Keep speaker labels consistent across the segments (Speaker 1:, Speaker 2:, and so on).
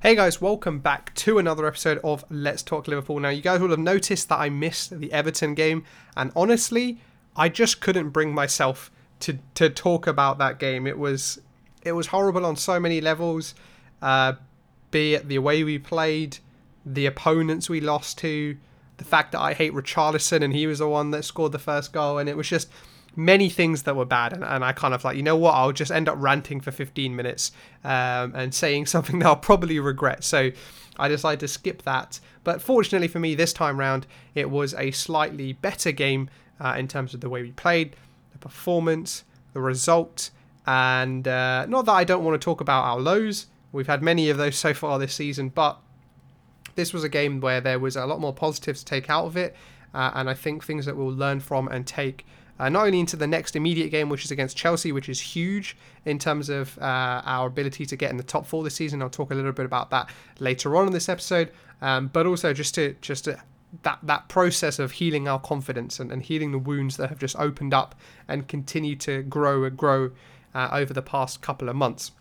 Speaker 1: Hey guys, welcome back to another episode of Let's Talk Liverpool. Now, you guys will have noticed that I missed the Everton game, and honestly, I just couldn't bring myself to to talk about that game. It was it was horrible on so many levels, uh, be it the way we played, the opponents we lost to, the fact that I hate Richarlison and he was the one that scored the first goal, and it was just many things that were bad and, and, i kind of like you know what i'll just end up ranting for 15 minutes um, and saying something that i'll probably regret. So i decided to skip that. But fortunately for me this time round it was a slightly better game uh, in terms of the way we played the performance the result and uh, not that i don't want to talk about our lows. We've had many of those so far this season but this was a game where there was a lot more positives to take out of it uh, and i think things that we'll learn from and take uh, not only into the next immediate game, which is against Chelsea, which is huge in terms of uh, our ability to get in the top four this season. I'll talk a little bit about that later on in this episode, um, but also just to just to that that process of healing our confidence and, and healing the wounds that have just opened up and continue to grow and grow uh, over the past couple of months.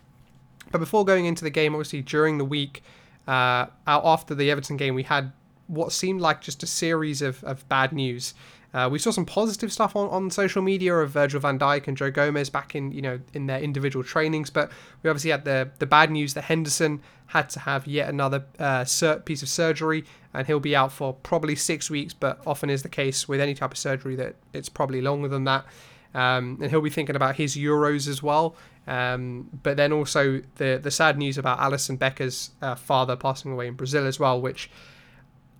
Speaker 1: But before going into the game, obviously during the week, uh, after the Everton game, we had what seemed like just a series of, of bad news. Uh, we saw some positive stuff on, on social media of Virgil van Dijk and Joe Gomez back in you know in their individual trainings, but we obviously had the the bad news that Henderson had to have yet another uh, piece of surgery, and he'll be out for probably six weeks. But often is the case with any type of surgery that it's probably longer than that. Um, and he'll be thinking about his Euros as well. Um, but then also the the sad news about Alisson Becker's uh, father passing away in Brazil as well, which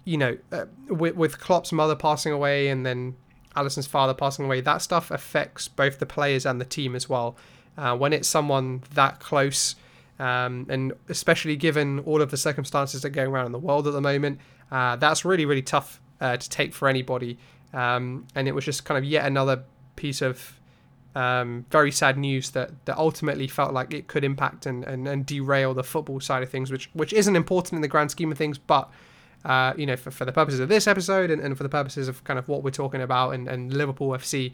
Speaker 1: you know, uh, with, with Klopp's mother passing away and then Alisson's father passing away, that stuff affects both the players and the team as well. Uh, when it's someone that close, um, and especially given all of the circumstances that are going around in the world at the moment, uh, that's really, really tough uh, to take for anybody. Um, and it was just kind of yet another piece of um, very sad news that, that ultimately felt like it could impact and, and, and derail the football side of things, which which isn't important in the grand scheme of things, but uh, you know, for, for the purposes of this episode and, and for the purposes of kind of what we're talking about and, and Liverpool FC,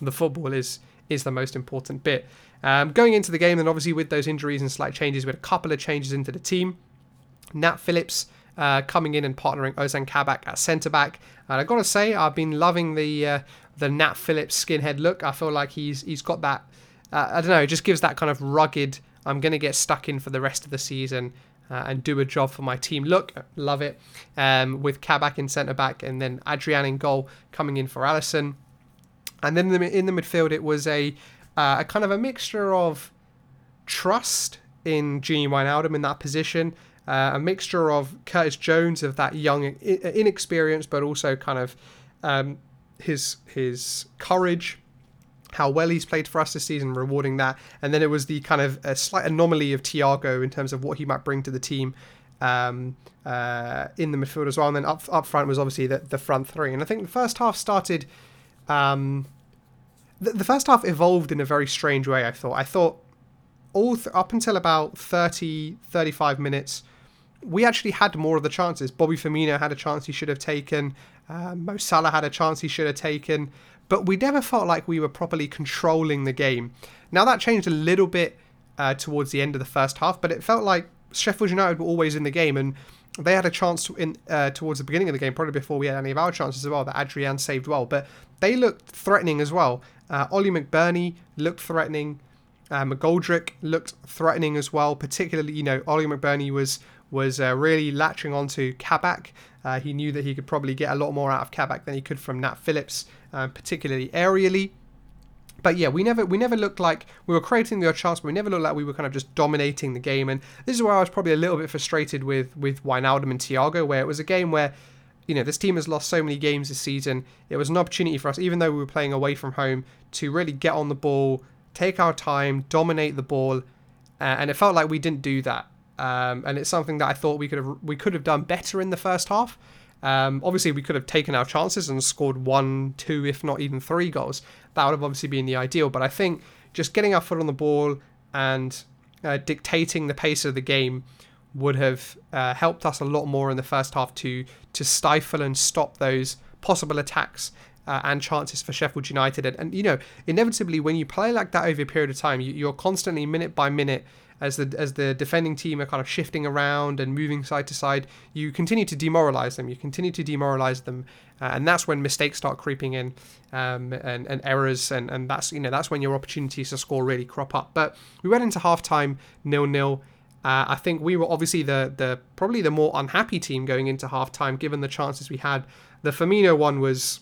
Speaker 1: the football is is the most important bit. Um, going into the game, and obviously with those injuries and slight changes, we had a couple of changes into the team. Nat Phillips uh, coming in and partnering Ozan Kabak at centre back, and I gotta say I've been loving the uh, the Nat Phillips skinhead look. I feel like he's he's got that. Uh, I don't know, it just gives that kind of rugged. I'm gonna get stuck in for the rest of the season uh, and do a job for my team. Look, love it. Um, with Kabak in centre back and then Adrian in goal coming in for Alisson. And then in the, in the midfield, it was a, uh, a kind of a mixture of trust in Gini Wijnaldum in that position, uh, a mixture of Curtis Jones of that young inexperience, but also kind of um, his his courage how well he's played for us this season, rewarding that. And then it was the kind of a slight anomaly of Thiago in terms of what he might bring to the team um, uh, in the midfield as well. And then up up front was obviously the, the front three. And I think the first half started. Um, the, the first half evolved in a very strange way. I thought. I thought all th- up until about 30, 35 minutes, we actually had more of the chances. Bobby Firmino had a chance he should have taken. Uh, Mo Salah had a chance he should have taken but we never felt like we were properly controlling the game. Now that changed a little bit uh, towards the end of the first half, but it felt like Sheffield United were always in the game and they had a chance to in uh, towards the beginning of the game, probably before we had any of our chances as well. That Adrian saved well, but they looked threatening as well. Uh, Oli McBurnie looked threatening. Uh, McGoldrick looked threatening as well. Particularly, you know, Oli McBurnie was was uh, really latching onto Kabak. Uh, he knew that he could probably get a lot more out of Kabak than he could from Nat Phillips, uh, particularly aerially. But yeah, we never we never looked like we were creating the chance, but we never looked like we were kind of just dominating the game. And this is where I was probably a little bit frustrated with with Wijnaldum and Thiago, where it was a game where you know, this team has lost so many games this season. It was an opportunity for us, even though we were playing away from home, to really get on the ball, take our time, dominate the ball, uh, and it felt like we didn't do that. Um, and it's something that I thought we could have we could have done better in the first half. Um, obviously, we could have taken our chances and scored one, two, if not even three goals. That would have obviously been the ideal. But I think just getting our foot on the ball and uh, dictating the pace of the game would have uh, helped us a lot more in the first half to to stifle and stop those possible attacks uh, and chances for Sheffield United. And, and, you know, inevitably, when you play like that over a period of time, you, are constantly minute by minute as the as the defending team are kind of shifting around and moving side to side, you continue to demoralize them. You continue to demoralize them, uh, and that's when mistakes start creeping in, um, and, and errors, and, and that's you know that's when your opportunities to score really crop up. But we went into halftime nil nil. Uh, I think we were obviously the the probably the more unhappy team going into halftime, given the chances we had. The Firmino one was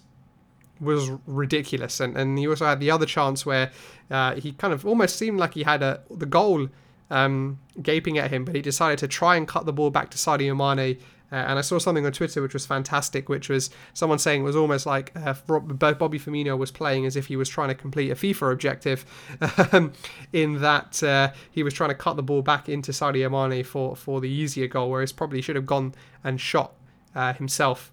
Speaker 1: was ridiculous, and and he also had the other chance where uh, he kind of almost seemed like he had a the goal um, gaping at him, but he decided to try and cut the ball back to Sadio Mane. Uh, and I saw something on Twitter which was fantastic, which was someone saying it was almost like uh, Bobby Firmino was playing as if he was trying to complete a FIFA objective, um, in that uh, he was trying to cut the ball back into Sadio Mane for, for the easier goal, whereas probably should have gone and shot uh, himself.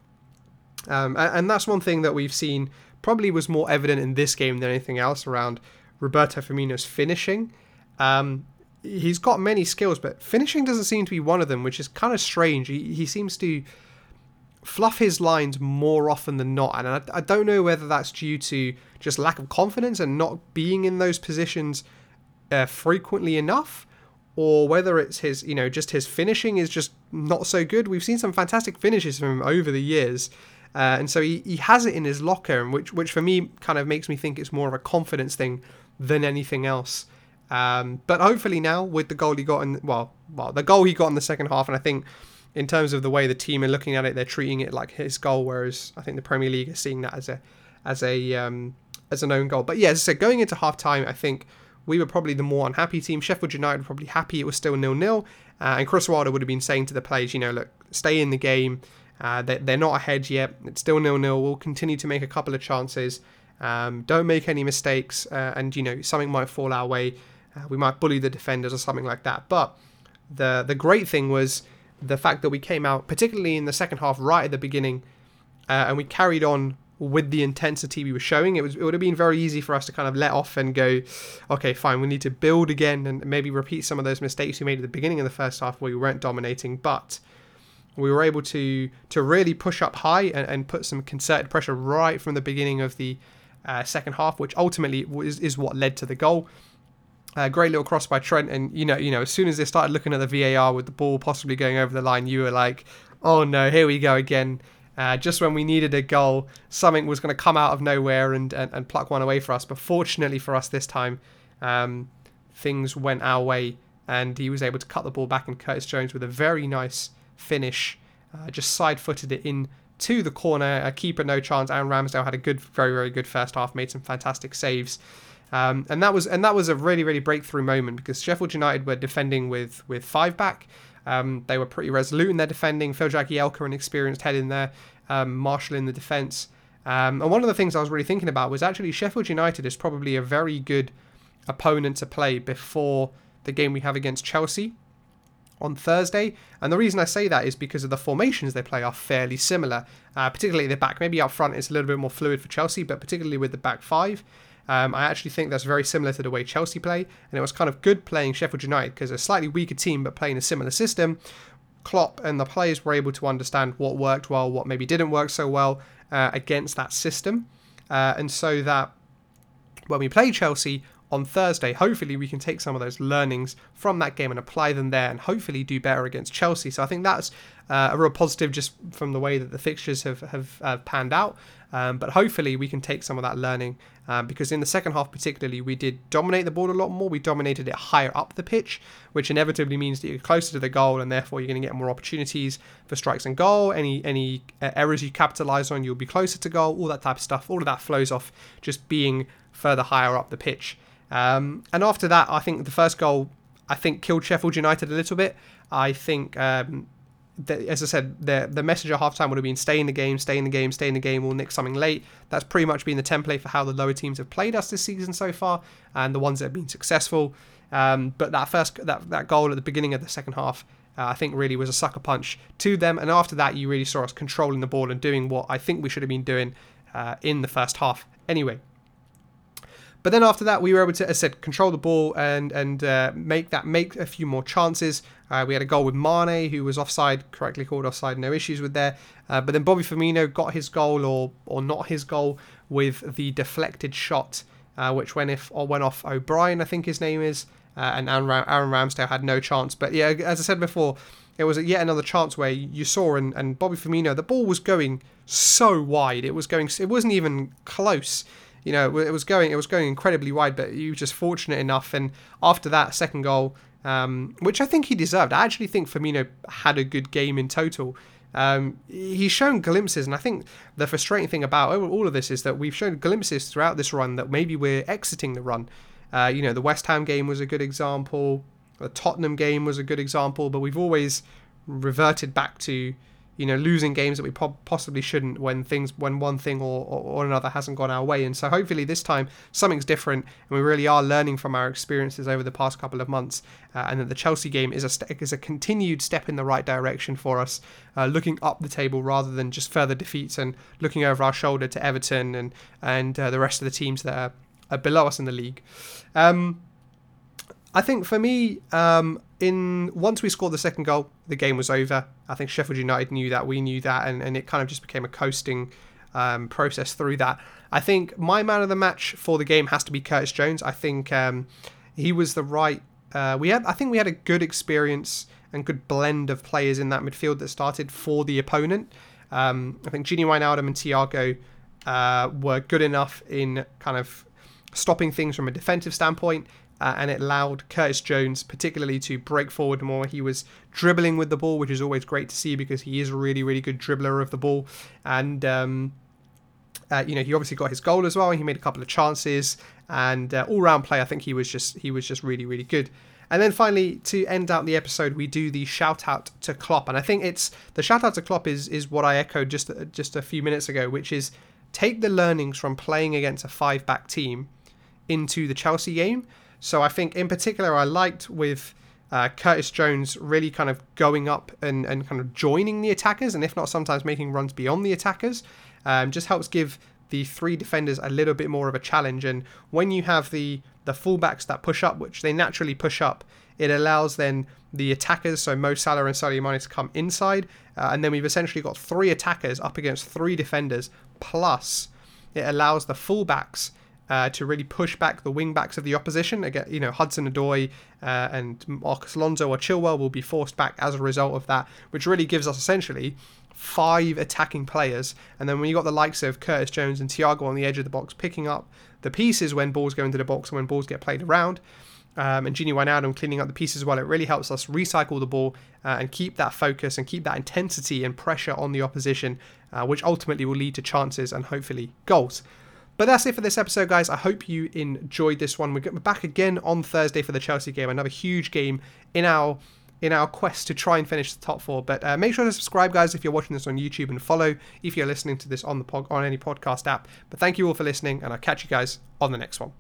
Speaker 1: Um, and, that's one thing that we've seen probably was more evident in this game than anything else around Roberto Firmino's finishing. Um, he's got many skills, but finishing doesn't seem to be one of them, which is kind of strange. He, he seems to fluff his lines more often than not, and I, I don't know whether that's due to just lack of confidence and not being in those positions uh, frequently enough, or whether it's his, you know, just his finishing is just not so good. We've seen some fantastic finishes from him over the years. Uh, and so he, he has it in his locker, which which for me kind of makes me think it's more of a confidence thing than anything else. Um, but hopefully now with the goal he got in, well, well, the goal he got in the second half, and I think in terms of the way the team are looking at it, they're treating it like his goal, whereas I think the Premier League is seeing that as a as a um, as an own goal. But yeah, as I said, going into half time, I think we were probably the more unhappy team. Sheffield United were probably happy it was still nil nil, uh, and Chris Wilder would have been saying to the players, you know, look, stay in the game. Uh, they, they're not ahead yet. It's still nil nil. We'll continue to make a couple of chances. Um, don't make any mistakes, uh, and you know something might fall our way. We might bully the defenders or something like that. But the the great thing was the fact that we came out, particularly in the second half, right at the beginning, uh, and we carried on with the intensity we were showing. It was it would have been very easy for us to kind of let off and go, okay, fine, we need to build again and maybe repeat some of those mistakes we made at the beginning of the first half where we weren't dominating, but we were able to to really push up high and, and put some concerted pressure right from the beginning of the uh, second half, which ultimately is, is what led to the goal. Uh, great little cross by Trent, and you know, you know, as soon as they started looking at the VAR with the ball possibly going over the line, you were like, "Oh no, here we go again." Uh, just when we needed a goal, something was going to come out of nowhere and, and, and, pluck one away for us. But fortunately for us this time, um, things went our way, and he was able to cut the ball back. And Curtis Jones with a very nice finish, uh, just side-footed it in to the corner. A keeper no chance. Aaron Ramsdale had a good, very very good first half, made some fantastic saves. Um, and that was and that was a really really breakthrough moment because Sheffield United were defending with with five back. Um, they were pretty resolute in their defending. Phil Jagielka, an experienced head in there, um, Marshall in the defence. Um, and one of the things I was really thinking about was actually Sheffield United is probably a very good opponent to play before the game we have against Chelsea on Thursday. And the reason I say that is because of the formations they play are fairly similar, uh, particularly the back. Maybe up front it's a little bit more fluid for Chelsea, but particularly with the back five. Um, I actually think that's very similar to the way Chelsea play, and it was kind of good playing Sheffield United because a slightly weaker team but playing a similar system. Klopp and the players were able to understand what worked well, what maybe didn't work so well uh, against that system, uh, and so that when we play Chelsea on Thursday, hopefully we can take some of those learnings from that game and apply them there, and hopefully do better against Chelsea. So I think that's uh, a real positive just from the way that the fixtures have have uh, panned out. Um, but hopefully we can take some of that learning um, because in the second half particularly we did dominate the ball a lot more. We dominated it higher up the pitch, which inevitably means that you're closer to the goal and therefore you're going to get more opportunities for strikes and goal. Any any uh, errors you capitalise on, you'll be closer to goal. All that type of stuff. All of that flows off just being further higher up the pitch. Um, and after that, I think the first goal I think killed Sheffield United a little bit. I think um, the, as I said, the the message at halftime would have been stay in the game, stay in the game, stay in the game, we'll nick something late. That's pretty much been the template for how the lower teams have played us this season so far, and the ones that have been successful. Um, but that first that that goal at the beginning of the second half, uh, I think really was a sucker punch to them. And after that, you really saw us controlling the ball and doing what I think we should have been doing uh, in the first half. Anyway, but then after that, we were able to, as I said, control the ball and and uh, make that make a few more chances. Uh, we had a goal with Mane, who was offside, correctly called offside, no issues with there. Uh, but then Bobby Firmino got his goal, or or not his goal, with the deflected shot, uh, which went if or went off O'Brien, I think his name is, uh, and Aaron, Aaron Ramsdale had no chance. But yeah, as I said before, it was yet another chance where you saw and, and Bobby Firmino, the ball was going so wide. It was going, it wasn't even close. You know, it was going, it was going incredibly wide. But you were just fortunate enough. And after that second goal, um, which I think he deserved, I actually think Firmino had a good game in total. Um, he's shown glimpses, and I think the frustrating thing about all of this is that we've shown glimpses throughout this run that maybe we're exiting the run. Uh, you know, the West Ham game was a good example. The Tottenham game was a good example, but we've always reverted back to you know losing games that we po- possibly shouldn't when things when one thing or, or, or, another hasn't gone our way. And so hopefully this time something's different and we really are learning from our experiences over the past couple of months uh, and that the Chelsea game is a st- is a continued step in the right direction for us uh, looking up the table rather than just further defeats and looking over our shoulder to Everton and and uh, the rest of the teams that are, are below us in the league. Um, I think for me, um, in once we scored the second goal, the game was over. I think Sheffield United knew that, we knew that, and, and it kind of just became a coasting um, process through that. I think my man of the match for the game has to be Curtis Jones. I think um, he was the right. Uh, we had, I think we had a good experience and good blend of players in that midfield that started for the opponent. Um, I think Gini Wijnaldum and Thiago uh, were good enough in kind of stopping things from a defensive standpoint uh, and it allowed Curtis Jones particularly to break forward more. He was dribbling with the ball, which is always great to see because he is a really, really good dribbler of the ball. And, um, uh, you know, he obviously got his goal as well. He made a couple of chances and uh, all round play. I think he was just he was just really, really good. And then finally, to end out the episode, we do the shout out to Klopp, and I think it's the shout out to Klopp is is what I echoed just just a few minutes ago, which is take the learnings from playing against a five back team into the Chelsea game so I think in particular I liked with uh, Curtis Jones really kind of going up and, and kind of joining the attackers, and if not sometimes making runs beyond the attackers, um, just helps give the three defenders a little bit more of a challenge. And when you have the the fullbacks that push up, which they naturally push up, it allows then the attackers, so Mo Salah and Sadio Mane, to come inside, uh, and then we've essentially got three attackers up against three defenders. Plus, it allows the fullbacks uh, to really push back the wing backs of the opposition. Again, you know, Hudson Odoi uh, and Marcos Alonso or Chilwell will be forced back as a result of that, which really gives us essentially five attacking players. And then when you've got the likes of Curtis Jones and Thiago on the edge of the box picking up the pieces when balls go into the box and when balls get played around, um, and Gini Wijnaldum cleaning up the pieces well, it really helps us recycle the ball uh, and keep that focus and keep that intensity and pressure on the opposition, uh, which ultimately will lead to chances and hopefully goals. But that's it for this episode, guys. I hope you enjoyed this one. We're back again on Thursday for the Chelsea game. Another huge game in our in our quest to try and finish the top four. But uh, make sure to subscribe, guys, if you're watching this on YouTube, and follow if you're listening to this on the pod, on any podcast app. But thank you all for listening, and I'll catch you guys on the next one.